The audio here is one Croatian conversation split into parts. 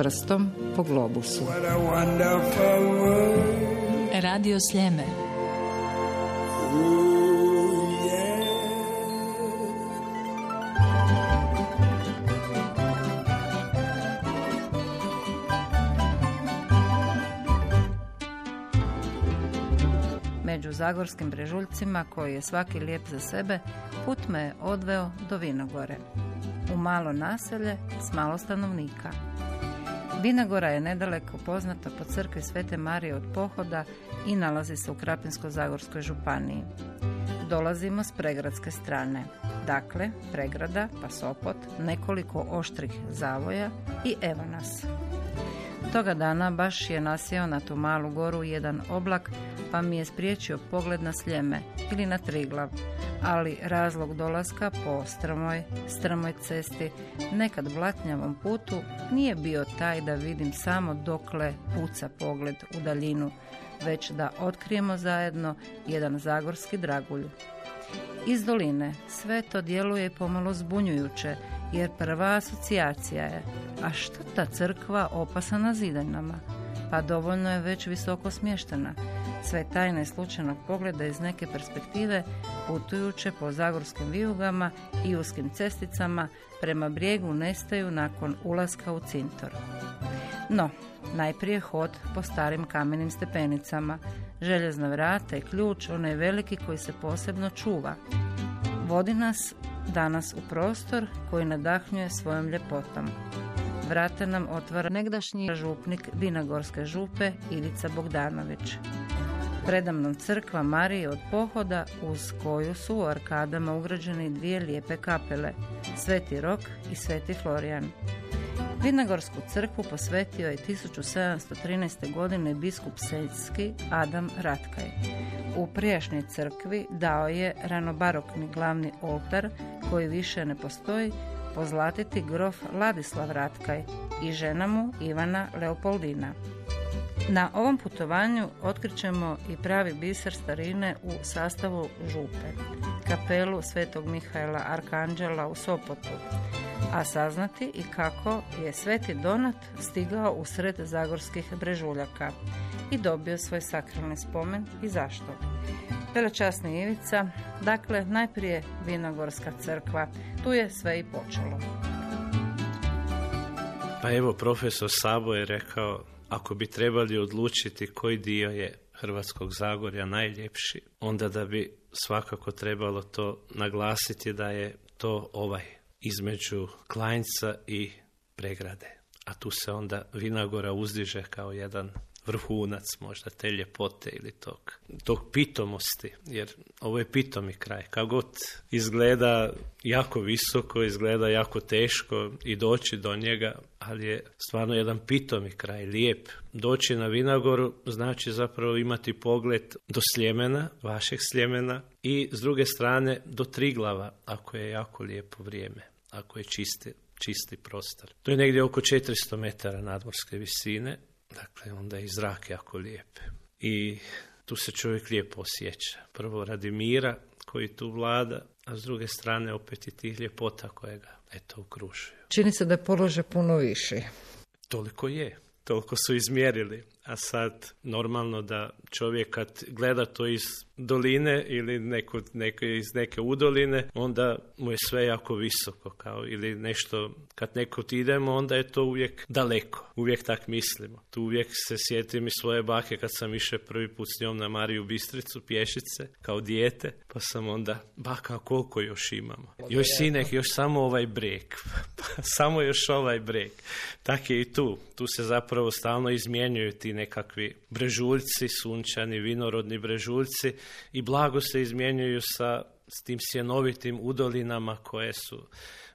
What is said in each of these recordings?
prstom po globusu. Radio Sljeme. Među zagorskim brežuljcima, koji je svaki lijep za sebe, put me je odveo do Vinogore. U malo naselje s malo stanovnika. Vinogora je nedaleko poznata po crkvi Svete Marije od Pohoda i nalazi se u Krapinsko-Zagorskoj županiji. Dolazimo s pregradske strane. Dakle, pregrada, pa Sopot, nekoliko oštrih zavoja i evo nas. Toga dana baš je nasjeo na tu malu goru jedan oblak, pa mi je spriječio pogled na sljeme ili na triglav, ali razlog dolaska po strmoj, strmoj cesti, nekad blatnjavom putu, nije bio taj da vidim samo dokle puca pogled u daljinu, već da otkrijemo zajedno jedan zagorski dragulj. Iz doline sve to djeluje pomalo zbunjujuće, jer prva asocijacija je, a što ta crkva opasa na zidanama? Pa dovoljno je već visoko smještena. Sve tajne slučajnog pogleda iz neke perspektive putujuće po zagorskim vijugama i uskim cesticama prema brijegu nestaju nakon ulaska u cintor. No, najprije hod po starim kamenim stepenicama, željezna vrata i ključ, onaj veliki koji se posebno čuva. Vodi nas danas u prostor koji nadahnjuje svojom ljepotom. Vrate nam otvara negdašnji župnik Vinagorske župe Ilica Bogdanović. Predamnom crkva Marije od pohoda uz koju su u arkadama ugrađeni dvije lijepe kapele, Sveti Rok i Sveti Florijan. Vinagorsku crkvu posvetio je 1713. godine biskup Seljski Adam Ratkaj. U prijašnjoj crkvi dao je ranobarokni glavni oltar koji više ne postoji pozlatiti grof Ladislav Ratkaj i žena mu Ivana Leopoldina. Na ovom putovanju otkrićemo i pravi biser starine u sastavu župe, kapelu Svetog Mihajla Arkanđela u Sopotu, a saznati i kako je Sveti Donat stigao u sred zagorskih brežuljaka i dobio svoj sakralni spomen i zašto. Velečasni Ivica, dakle najprije Vinogorska crkva, tu je sve i počelo. Pa evo, profesor Sabo je rekao, ako bi trebali odlučiti koji dio je Hrvatskog Zagorja najljepši, onda da bi svakako trebalo to naglasiti da je to ovaj između Klajnca i Pregrade. A tu se onda Vinagora uzdiže kao jedan vrhunac možda te ljepote ili tog, tog pitomosti, jer ovo je pitomi kraj. Kako god izgleda jako visoko, izgleda jako teško i doći do njega, ali je stvarno jedan pitomi kraj, lijep. Doći na Vinagoru znači zapravo imati pogled do Sljemena, vašeg Sljemena i s druge strane do Triglava, ako je jako lijepo vrijeme, ako je čisti, čisti prostor. To je negdje oko 400 metara nadmorske visine Dakle, onda je i zrak jako lijep. I tu se čovjek lijepo osjeća. Prvo radi mira koji tu vlada, a s druge strane opet i tih ljepota koje ga eto okružuju. Čini se da je položaj puno više. Toliko je, toliko su izmjerili. A sad normalno da čovjek kad gleda to iz doline ili neko, neko iz neke udoline, onda mu je sve jako visoko kao ili nešto, kad neko idemo, onda je to uvijek daleko. Uvijek tak mislimo. Tu uvijek se sjetim i svoje bake kad sam išao prvi put s njom na Mariju Bistricu, pješice, kao dijete, pa sam onda, baka, koliko još imamo? Još sinek, još samo ovaj brek. samo još ovaj brek. Tak je i tu. Tu se zapravo stalno izmjenjuju ti nekakvi brežuljci, sunčani, vinorodni brežuljci i blago se izmjenjuju sa s tim sjenovitim udolinama koje su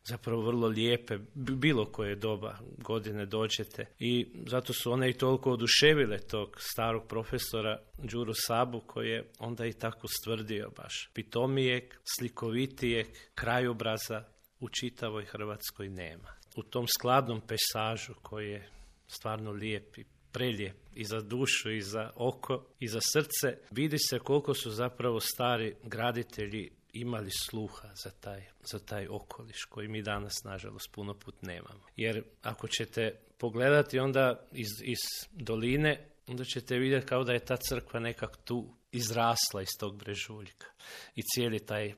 zapravo vrlo lijepe, bilo koje doba godine dođete. I zato su one i toliko oduševile tog starog profesora Đuru Sabu koji je onda i tako stvrdio baš. Pitomijeg, slikovitijeg krajobraza u čitavoj Hrvatskoj nema. U tom skladnom pesažu koji je stvarno lijep i prelijep i za dušu i za oko i za srce, vidi se koliko su zapravo stari graditelji imali sluha za taj, za taj okoliš koji mi danas nažalost puno put nemamo. Jer ako ćete pogledati onda iz, iz doline, onda ćete vidjeti kao da je ta crkva nekak tu izrasla iz tog brežuljka. I cijeli taj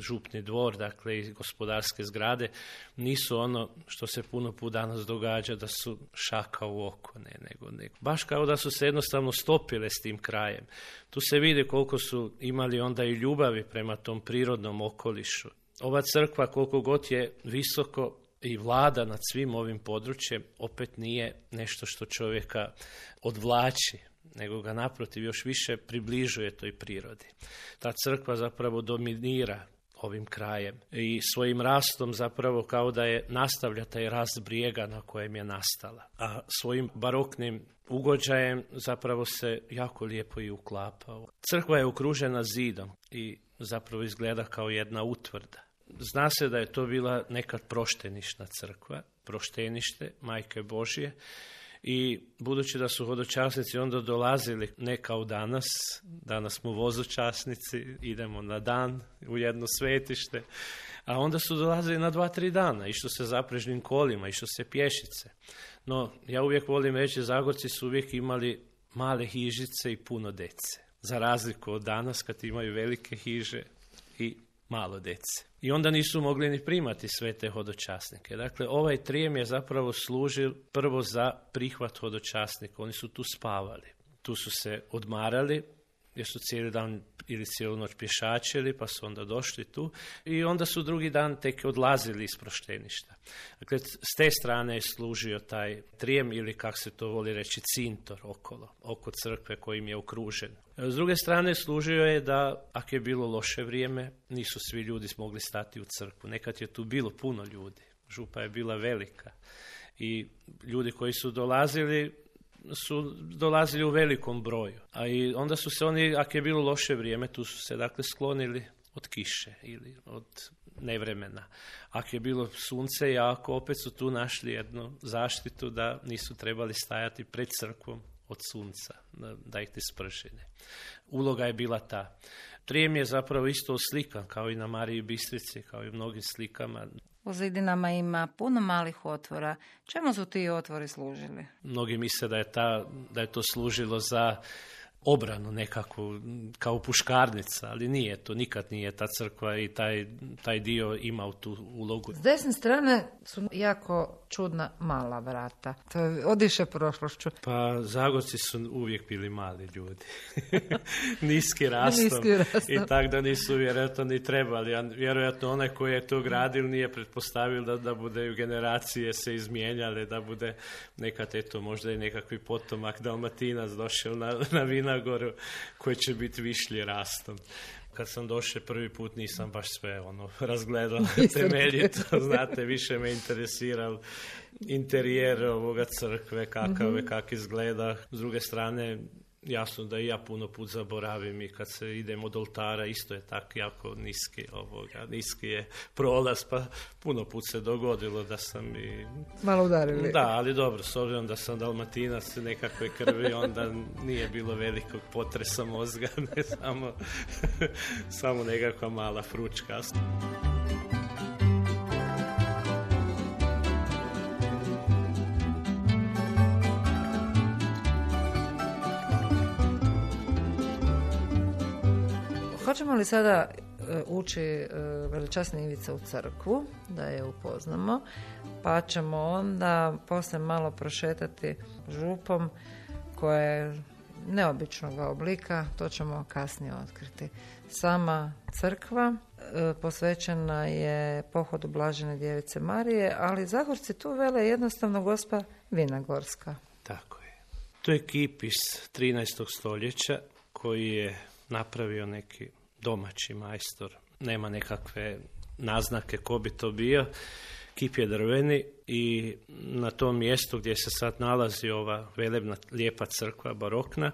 župni dvor, dakle i gospodarske zgrade, nisu ono što se puno put danas događa da su šaka u oko, ne, nego, nego. Baš kao da su se jednostavno stopile s tim krajem. Tu se vidi koliko su imali onda i ljubavi prema tom prirodnom okolišu. Ova crkva koliko god je visoko i vlada nad svim ovim područjem, opet nije nešto što čovjeka odvlači, nego ga naprotiv još više približuje toj prirodi. Ta crkva zapravo dominira ovim krajem i svojim rastom zapravo kao da je nastavlja taj rast brijega na kojem je nastala. A svojim baroknim ugođajem zapravo se jako lijepo i uklapao. Crkva je okružena zidom i zapravo izgleda kao jedna utvrda. Zna se da je to bila nekad proštenišna crkva, proštenište Majke Božje i budući da su hodočasnici onda dolazili ne kao danas, danas smo vozočasnici, idemo na dan u jedno svetište, a onda su dolazili na dva, tri dana, išlo se zaprežnim kolima, išlo se pješice. No, ja uvijek volim reći, Zagorci su uvijek imali male hižice i puno dece. Za razliku od danas kad imaju velike hiže malo dece. I onda nisu mogli ni primati sve te hodočasnike. Dakle, ovaj trijem je zapravo služio prvo za prihvat hodočasnika. Oni su tu spavali. Tu su se odmarali, jer su cijeli dan ili cijelu noć pješačili, pa su onda došli tu i onda su drugi dan tek odlazili iz prošteništa. Dakle, s te strane je služio taj trijem ili kako se to voli reći cintor okolo, oko crkve kojim je okružen. S druge strane služio je da, ako je bilo loše vrijeme, nisu svi ljudi mogli stati u crkvu. Nekad je tu bilo puno ljudi. Župa je bila velika i ljudi koji su dolazili su dolazili u velikom broju. A i onda su se oni, ako je bilo loše vrijeme, tu su se dakle sklonili od kiše ili od nevremena. Ako je bilo sunce jako, opet su tu našli jednu zaštitu da nisu trebali stajati pred crkvom od sunca, da, ih te spršine. Uloga je bila ta. Trijem je zapravo isto slikan, kao i na Mariji Bistrici, kao i u mnogim slikama. U zidinama ima puno malih otvora. Čemu su ti otvori služili? Mnogi misle da je, ta, da je to služilo za obranu nekakvu kao puškarnica, ali nije to, nikad nije ta crkva i taj, taj dio imao tu ulogu. S desne strane su jako čudna mala vrata. To je odiše prošlošću. Pa Zagorci su uvijek bili mali ljudi. Niski rastom. I tak da nisu vjerojatno ni trebali. A vjerojatno onaj koji je to gradil nije pretpostavio da, da bude generacije se izmijenjale, da bude nekad eto možda i nekakvi potomak Dalmatinac došao na, na Vinagoru koji će biti višlji rastom. Kad sam došao prvi put nisam baš sve ono razgledao temeljito, znate, više me interesirao interijer ovoga crkve, kakav mm kak izgleda. S druge strane, jasno da i ja puno put zaboravim i kad se idem od oltara isto je tak jako niski ovoga, niski je prolaz pa puno put se dogodilo da sam i... Malo udarili. Da, ali dobro, s obzirom da sam dalmatinac nekakve krvi, onda nije bilo velikog potresa mozga, ne samo, samo nekakva mala fručka. Li sada e, ući e, veličasni Ivica u crkvu, da je upoznamo, pa ćemo onda poslije malo prošetati župom koja je neobičnog oblika, to ćemo kasnije otkriti. Sama crkva e, posvećena je pohodu Blažene djevice Marije, ali Zagorci tu vele jednostavno gospa Vinagorska. Tako je. To je kip iz 13. stoljeća koji je napravio neki domaći majstor. Nema nekakve naznake ko bi to bio. Kip je drveni i na tom mjestu gdje se sad nalazi ova velebna lijepa crkva barokna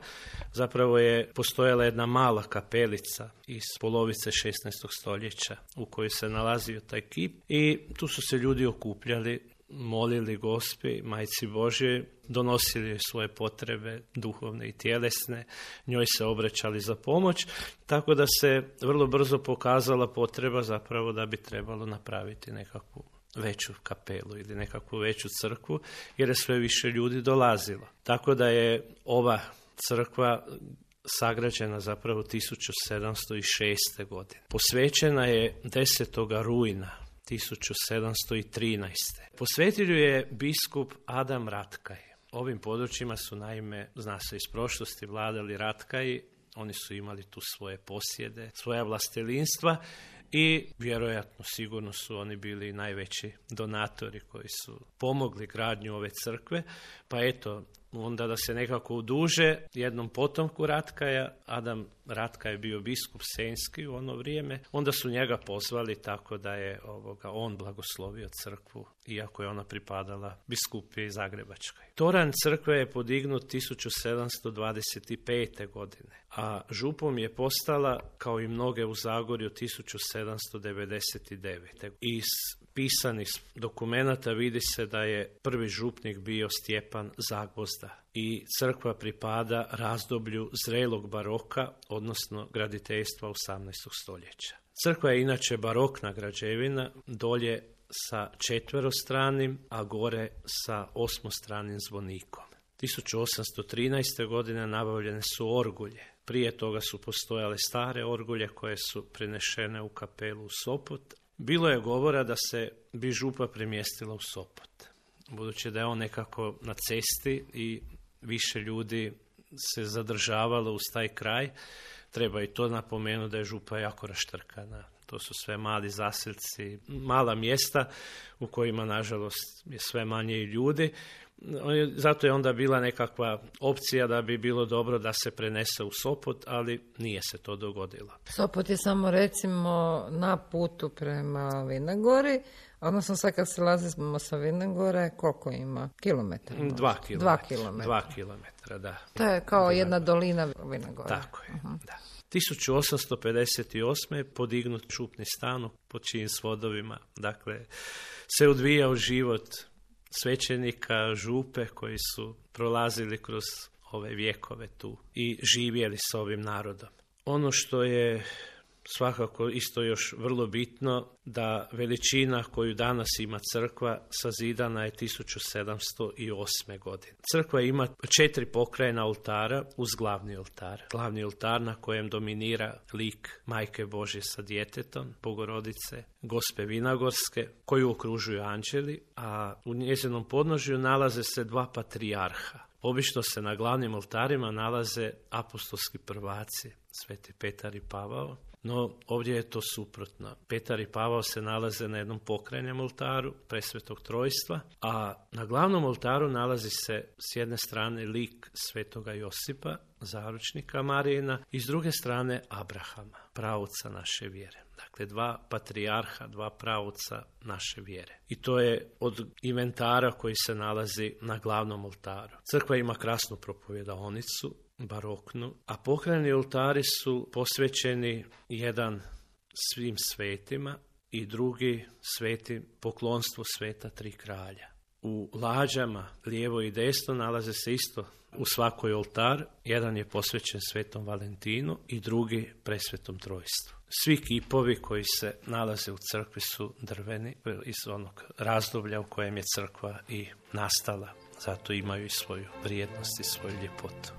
zapravo je postojala jedna mala kapelica iz polovice 16. stoljeća u kojoj se nalazio taj kip i tu su se ljudi okupljali molili gospi, majci Božje, donosili svoje potrebe, duhovne i tjelesne, njoj se obraćali za pomoć, tako da se vrlo brzo pokazala potreba zapravo da bi trebalo napraviti nekakvu veću kapelu ili nekakvu veću crkvu, jer je sve više ljudi dolazilo. Tako da je ova crkva sagrađena zapravo 1706. godine. Posvećena je 10. rujna 1713. Posvetio je biskup Adam Ratkaj. Ovim područjima su naime, zna se iz prošlosti, vladali Ratkaji, oni su imali tu svoje posjede, svoja vlastelinstva i vjerojatno sigurno su oni bili najveći donatori koji su pomogli gradnju ove crkve, pa eto, onda da se nekako uduže jednom potomku Ratkaja, Adam Ratka je bio biskup Senski u ono vrijeme, onda su njega pozvali tako da je ovoga, on blagoslovio crkvu, iako je ona pripadala biskupije Zagrebačkoj. Toran crkve je podignut 1725. godine, a župom je postala, kao i mnoge u Zagorju, 1799. Iz pisanih dokumenata vidi se da je prvi župnik bio Stjepan Zagvozda i crkva pripada razdoblju zrelog baroka, odnosno graditeljstva 18. stoljeća. Crkva je inače barokna građevina, dolje sa četverostranim, a gore sa osmostranim zvonikom. 1813. godine nabavljene su orgulje. Prije toga su postojale stare orgulje koje su prenešene u kapelu u Sopot, bilo je govora da se bi župa premjestila u Sopot, budući da je on nekako na cesti i više ljudi se zadržavalo uz taj kraj. Treba i to napomenuti da je župa jako raštrkana. To su sve mali zaselci, mala mjesta u kojima, nažalost, je sve manje i ljudi. Zato je onda bila nekakva opcija da bi bilo dobro da se prenese u Sopot, ali nije se to dogodilo. Sopot je samo recimo na putu prema Vinagori, odnosno sad kad se lazimo sa Vinagore, koliko ima? Kilometra? Dva kilometra. Dva kilometra. Dva kilometra, da. To je kao jedna dolina Vinagore. Tako je, uh-huh. da. 1858. je podignut šupni stan pod čijim svodovima, dakle, se odvijao život svećenika, župe koji su prolazili kroz ove vjekove tu i živjeli s ovim narodom. Ono što je svakako isto još vrlo bitno da veličina koju danas ima crkva sazidana je 1708. godine. Crkva ima četiri pokrajena oltara uz glavni oltar. Glavni oltar na kojem dominira lik Majke Božje sa djetetom, Bogorodice, Gospe Vinagorske, koju okružuju anđeli, a u njezinom podnožju nalaze se dva patrijarha. Obično se na glavnim oltarima nalaze apostolski prvaci, Sveti Petar i Pavao, no, ovdje je to suprotno. Petar i Pavao se nalaze na jednom pokrajnjem oltaru presvetog trojstva, a na glavnom oltaru nalazi se s jedne strane lik svetoga Josipa, zaručnika Marijina, i s druge strane Abrahama, pravuca naše vjere. Dakle, dva patrijarha, dva pravuca naše vjere. I to je od inventara koji se nalazi na glavnom oltaru. Crkva ima krasnu propovjedaonicu, baroknu, a pohrani oltari su posvećeni jedan svim svetima i drugi sveti poklonstvo sveta tri kralja. U lađama, lijevo i desno, nalaze se isto u svakoj oltar. Jedan je posvećen svetom Valentinu i drugi presvetom trojstvu. Svi kipovi koji se nalaze u crkvi su drveni iz onog razdoblja u kojem je crkva i nastala. Zato imaju i svoju vrijednost i svoju ljepotu.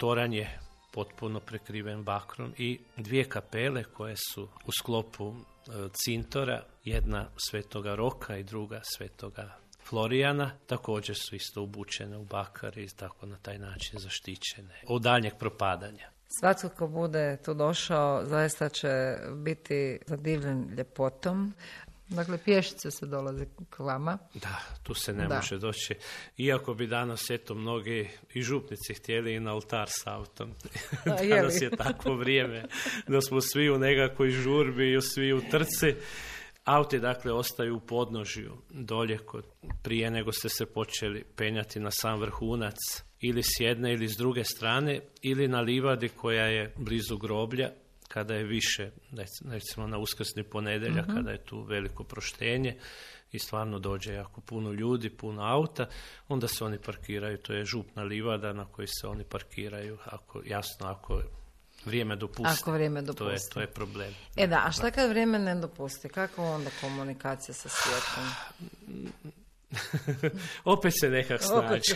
Toran je potpuno prekriven bakrom i dvije kapele koje su u sklopu e, cintora, jedna svetoga Roka i druga svetoga Florijana, također su isto ubučene u bakar i tako na taj način zaštićene od daljnjeg propadanja. Svatko ko bude tu došao zaista će biti zadivljen ljepotom, Dakle, pješice se dolazi k vama. Da, tu se ne može doći. Iako bi danas, eto, mnogi i župnici htjeli i na oltar s autom. danas je takvo vrijeme da smo svi u nekakvoj žurbi i svi u trci. Auti dakle ostaju u podnožju dolje kod, prije nego ste se počeli penjati na sam vrhunac ili s jedne ili s druge strane ili na livadi koja je blizu groblja kada je više, recimo na uskrsni ponedjeljak, mhm. kada je tu veliko proštenje i stvarno dođe jako puno ljudi, puno auta, onda se oni parkiraju, to je župna livada na kojoj se oni parkiraju, ako, jasno ako vrijeme dopusti. Ako vrijeme dopusti. To je, to je problem. E da, a šta kad vrijeme ne dopusti? Kako onda komunikacija sa svijetom? Opet se nekak snađe.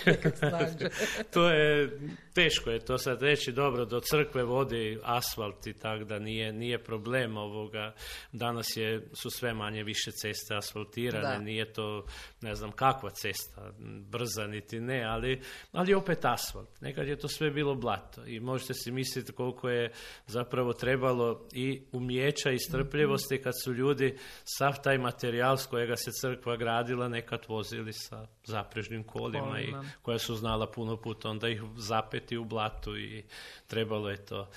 to je, teško je to sad reći, dobro, do crkve vodi asfalt i tak da nije, nije problem ovoga. Danas je, su sve manje više ceste asfaltirane, nije to ne znam kakva cesta, brza niti ne, ali, ali opet asfalt. Nekad je to sve bilo blato. I možete si misliti koliko je zapravo trebalo i umjeća i strpljivosti kad su ljudi sav taj materijal s kojega se crkva gradila nekad vozili sa zaprežnim kolima, i koja su znala puno puta onda ih zapeti u blatu i trebalo je to.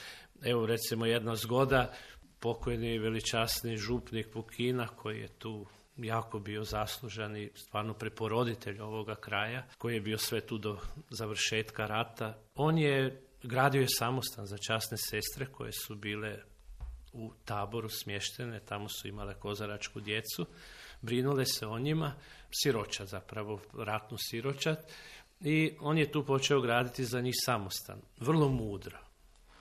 Evo recimo jedna zgoda, pokojni veličasni župnik Pukina koji je tu jako bio zaslužan i stvarno preporoditelj ovoga kraja, koji je bio sve tu do završetka rata. On je gradio je samostan za časne sestre koje su bile u taboru smještene, tamo su imale kozaračku djecu, brinule se o njima, siročat zapravo, ratnu siročat, i on je tu počeo graditi za njih samostan. Vrlo mudro.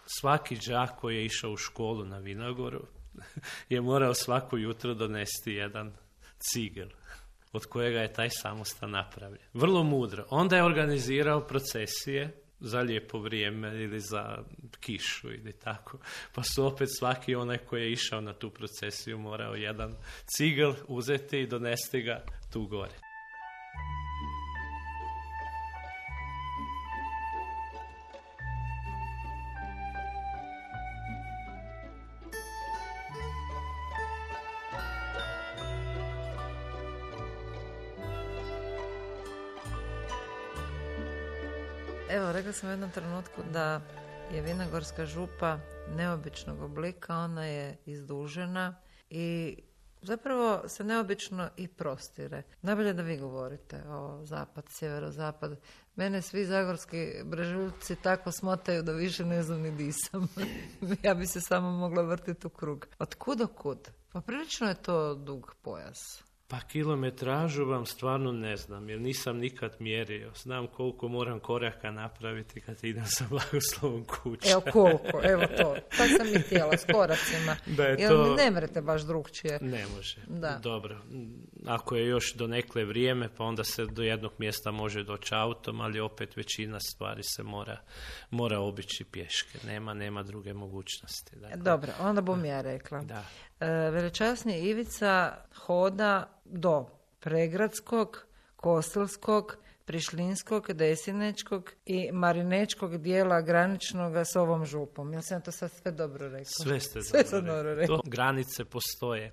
Svaki đak koji je išao u školu na Vinagoru je morao svako jutro donesti jedan cigel od kojega je taj samostan napravljen. Vrlo mudro. Onda je organizirao procesije za lijepo vrijeme ili za kišu ili tako. Pa su opet svaki onaj koji je išao na tu procesiju morao jedan cigel uzeti i donesti ga tu gore. Evo, rekla sam u jednom trenutku da je Vinagorska župa neobičnog oblika, ona je izdužena i zapravo se neobično i prostire. Najbolje da vi govorite o zapad, sjeverozapad. Mene svi zagorski brežuljci tako smotaju da više ne znam ni disam. ja bi se samo mogla vrtiti u krug. Od kud do kud? Pa prilično je to dug pojas. Pa kilometražu vam stvarno ne znam, jer nisam nikad mjerio. Znam koliko moram koraka napraviti kad idem sa blagoslovom kuće. Evo koliko, evo to. Tak sam i htjela, s koracima. Da je jer to... ne mrete baš drugčije. Ne može. Da. Dobro. Ako je još do nekle vrijeme, pa onda se do jednog mjesta može doći autom, ali opet većina stvari se mora, mora obići pješke. Nema, nema druge mogućnosti. Dakle, Dobro, onda bom ja rekla. Da. E, veličasni Ivica hoda do Pregradskog, Kostelskog, Prišlinskog, Desinečkog i Marinečkog dijela graničnog s ovom župom. Jel sam to sad sve dobro rekao? Sve ste sve dobro, rekao. granice postoje.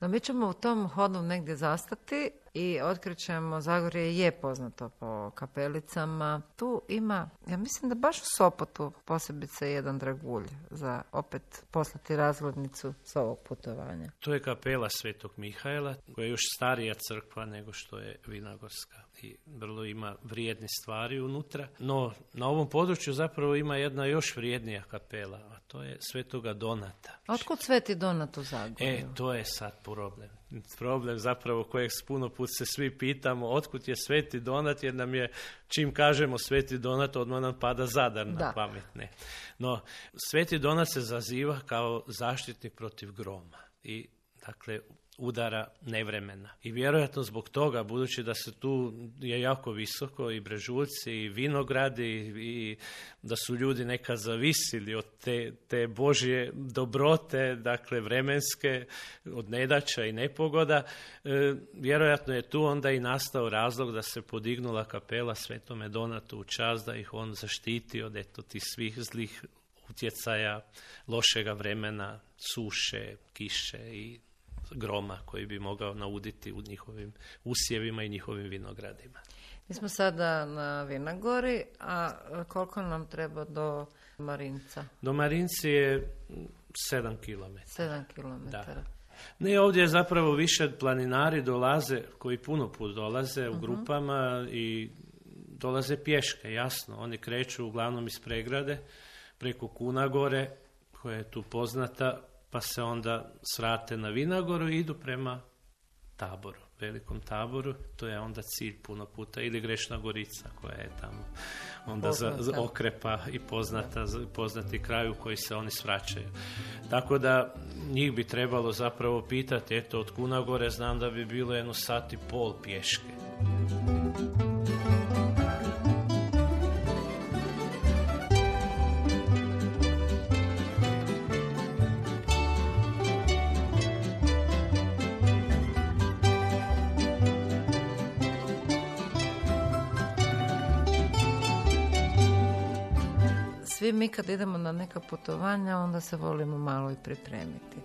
No mi ćemo u tom hodu negdje zastati i otkrićemo, Zagorje je poznato po kapelicama. Tu ima, ja mislim da baš u Sopotu posebice jedan dragulj za opet poslati razglednicu s ovog putovanja. To je kapela Svetog Mihajla, koja je još starija crkva nego što je Vinagorska i vrlo ima vrijedne stvari unutra. No, na ovom području zapravo ima jedna još vrijednija kapela, a to je Svetoga Donata. Otkud Sveti Donat u Zagorju? E, to je sad problem problem zapravo kojeg puno put se svi pitamo otkud je Sveti Donat jer nam je čim kažemo Sveti Donat odmah nam pada Zadar na pamet. No, Sveti Donat se zaziva kao zaštitnik protiv groma i dakle udara nevremena. I vjerojatno zbog toga, budući da se tu je jako visoko i brežuljci i vinogradi i da su ljudi nekad zavisili od te, te Božje dobrote, dakle vremenske, od nedaća i nepogoda, e, vjerojatno je tu onda i nastao razlog da se podignula kapela Svetome Donatu u čast da ih on zaštiti od eto tih svih zlih utjecaja, lošega vremena, suše, kiše i groma koji bi mogao nauditi u njihovim usjevima i njihovim vinogradima. Mi smo sada na Vinagori, a koliko nam treba do Marinca? Do Marinci je 7 km. 7 km. Ne, ovdje je zapravo više planinari dolaze, koji puno put dolaze u mhm. grupama i dolaze pješke, jasno. Oni kreću uglavnom iz pregrade, preko Kunagore, koja je tu poznata, pa se onda srate na Vinagoru i idu prema taboru, velikom taboru, to je onda cilj puno puta, ili Grešna Gorica koja je tamo onda za, okrepa i poznata, poznati kraj u koji se oni svraćaju. Tako da njih bi trebalo zapravo pitati, eto od Kunagore znam da bi bilo jedno sat i pol pješke. Svi mi kad idemo na neka putovanja, onda se volimo malo i pripremiti.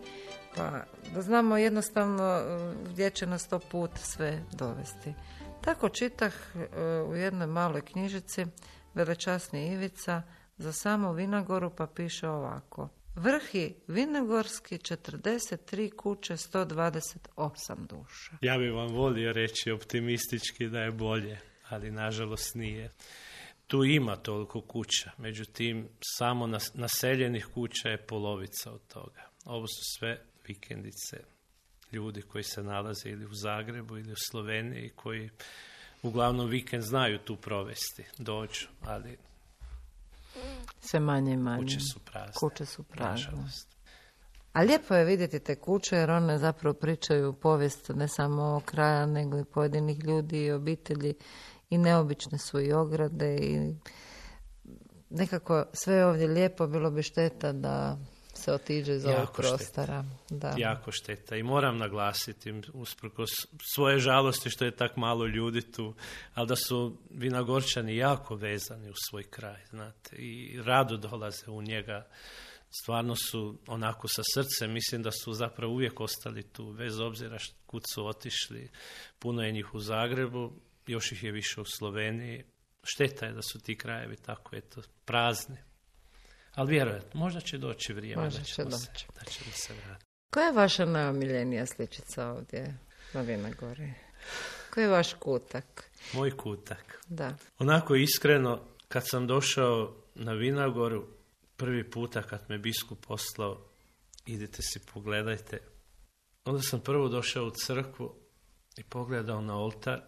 Pa da znamo jednostavno e, gdje će nas to put sve dovesti. Tako čitah e, u jednoj maloj knjižici Velečasni Ivica za samo Vinagoru pa piše ovako. Vrhi Vinogorski 43 kuće 128 duša. Ja bih vam volio reći optimistički da je bolje, ali nažalost nije tu ima toliko kuća, međutim samo naseljenih kuća je polovica od toga. Ovo su sve vikendice ljudi koji se nalaze ili u Zagrebu ili u Sloveniji koji uglavnom vikend znaju tu provesti, dođu, ali sve manje i manje. Kuće su prazne. Kuće su prazne. A lijepo je vidjeti te kuće jer one zapravo pričaju povijest ne samo kraja nego i pojedinih ljudi i obitelji i neobične su i ograde i nekako sve je ovdje lijepo, bilo bi šteta da se otiđe iz ovog prostora. Da. Jako šteta i moram naglasiti usprkos svoje žalosti što je tak malo ljudi tu, ali da su vinagorčani jako vezani u svoj kraj, znate, i rado dolaze u njega. Stvarno su onako sa srcem, mislim da su zapravo uvijek ostali tu, bez obzira kud su otišli. Puno je njih u Zagrebu, još ih je više u Sloveniji. Šteta je da su ti krajevi tako eto, prazni. Ali vjerojatno, možda će doći vrijeme možda da, ćemo će doći. da ćemo se vratiti. Koja je vaša najomiljenija sličica ovdje na Vinogori? Koji je vaš kutak? Moj kutak? Da. Onako iskreno, kad sam došao na Vinagoru, prvi puta kad me biskup poslao, idite si pogledajte, onda sam prvo došao u crkvu i pogledao na oltar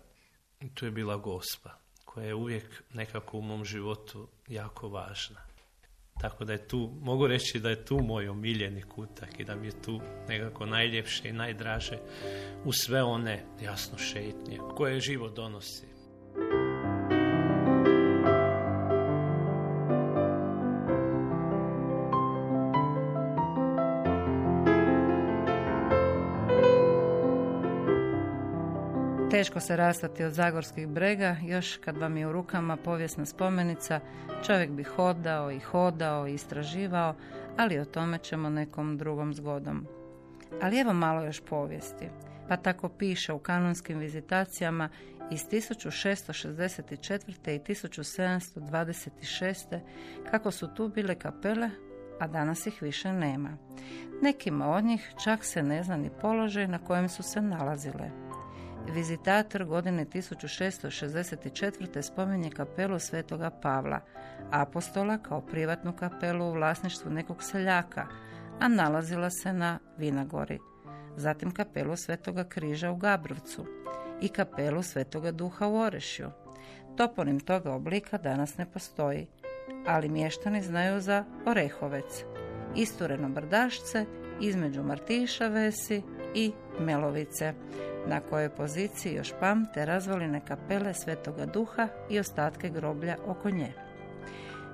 tu je bila gospa, koja je uvijek nekako u mom životu jako važna. Tako da je tu, mogu reći da je tu moj omiljeni kutak i da mi je tu nekako najljepše i najdraže u sve one jasno šetnje koje život donosi. Teško se rastati od zagorskih brega, još kad vam je u rukama povijesna spomenica, čovjek bi hodao i hodao i istraživao, ali o tome ćemo nekom drugom zgodom. Ali evo malo još povijesti. Pa tako piše u kanonskim vizitacijama iz 1664. i 1726. kako su tu bile kapele, a danas ih više nema. Nekima od njih čak se ne zna ni položaj na kojem su se nalazile. Vizitator godine 1664. spominje kapelu Svetoga Pavla, apostola kao privatnu kapelu u vlasništvu nekog seljaka, a nalazila se na Vinagori. Zatim kapelu Svetoga križa u Gabrovcu i kapelu Svetoga duha u Orešju. Toponim toga oblika danas ne postoji, ali mještani znaju za Orehovec, istureno brdašce između Martiša Vesi i Melovice, na kojoj poziciji još pamte razvaline kapele Svetoga Duha i ostatke groblja oko nje.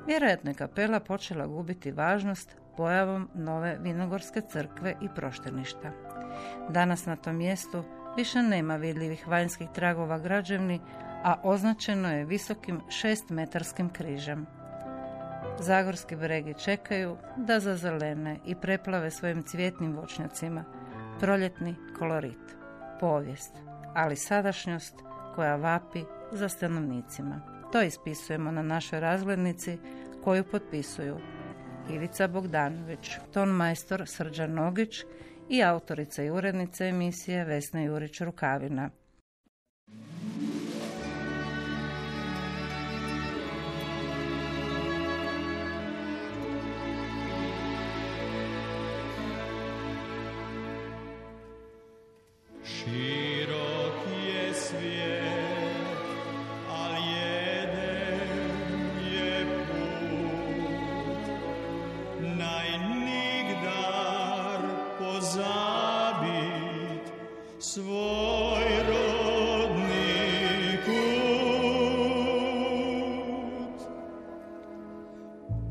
Vjerojatno je kapela počela gubiti važnost pojavom nove vinogorske crkve i prošteništa. Danas na tom mjestu više nema vidljivih vanjskih tragova građevni, a označeno je visokim šestmetarskim križem. Zagorski bregi čekaju da zazelene i preplave svojim cvjetnim voćnjacima proljetni kolorit povijest, ali sadašnjost koja vapi za stanovnicima. To ispisujemo na našoj razglednici koju potpisuju Ivica Bogdanović, ton majstor Srđan Nogić i autorica i urednica emisije Vesna Jurić Rukavina.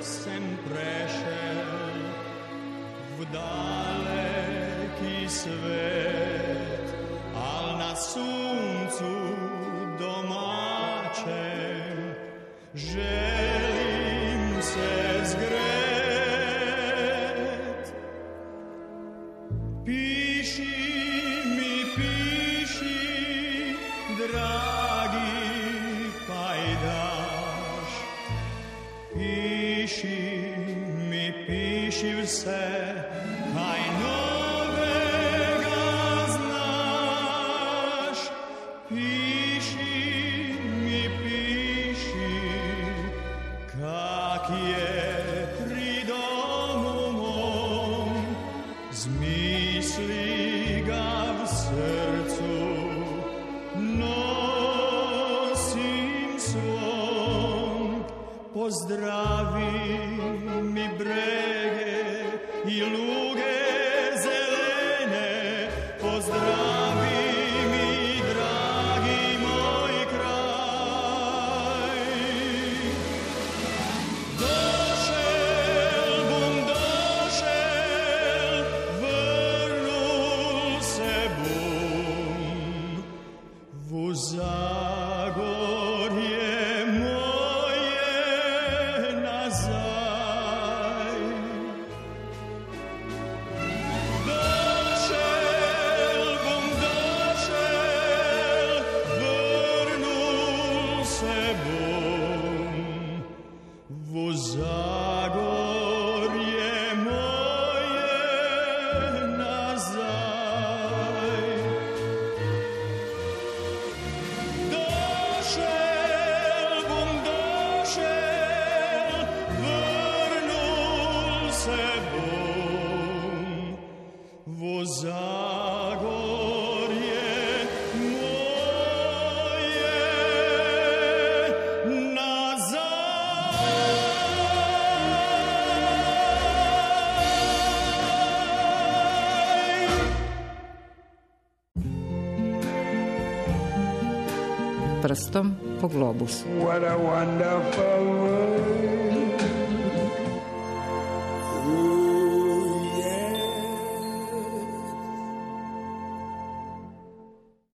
sem prešel v daleki svet, al na suncu domačem že. Zmiśli ga w sercu, nosim słon, pozdrawi mi brak. Lord. Prstom po globusu. What a wonderful world.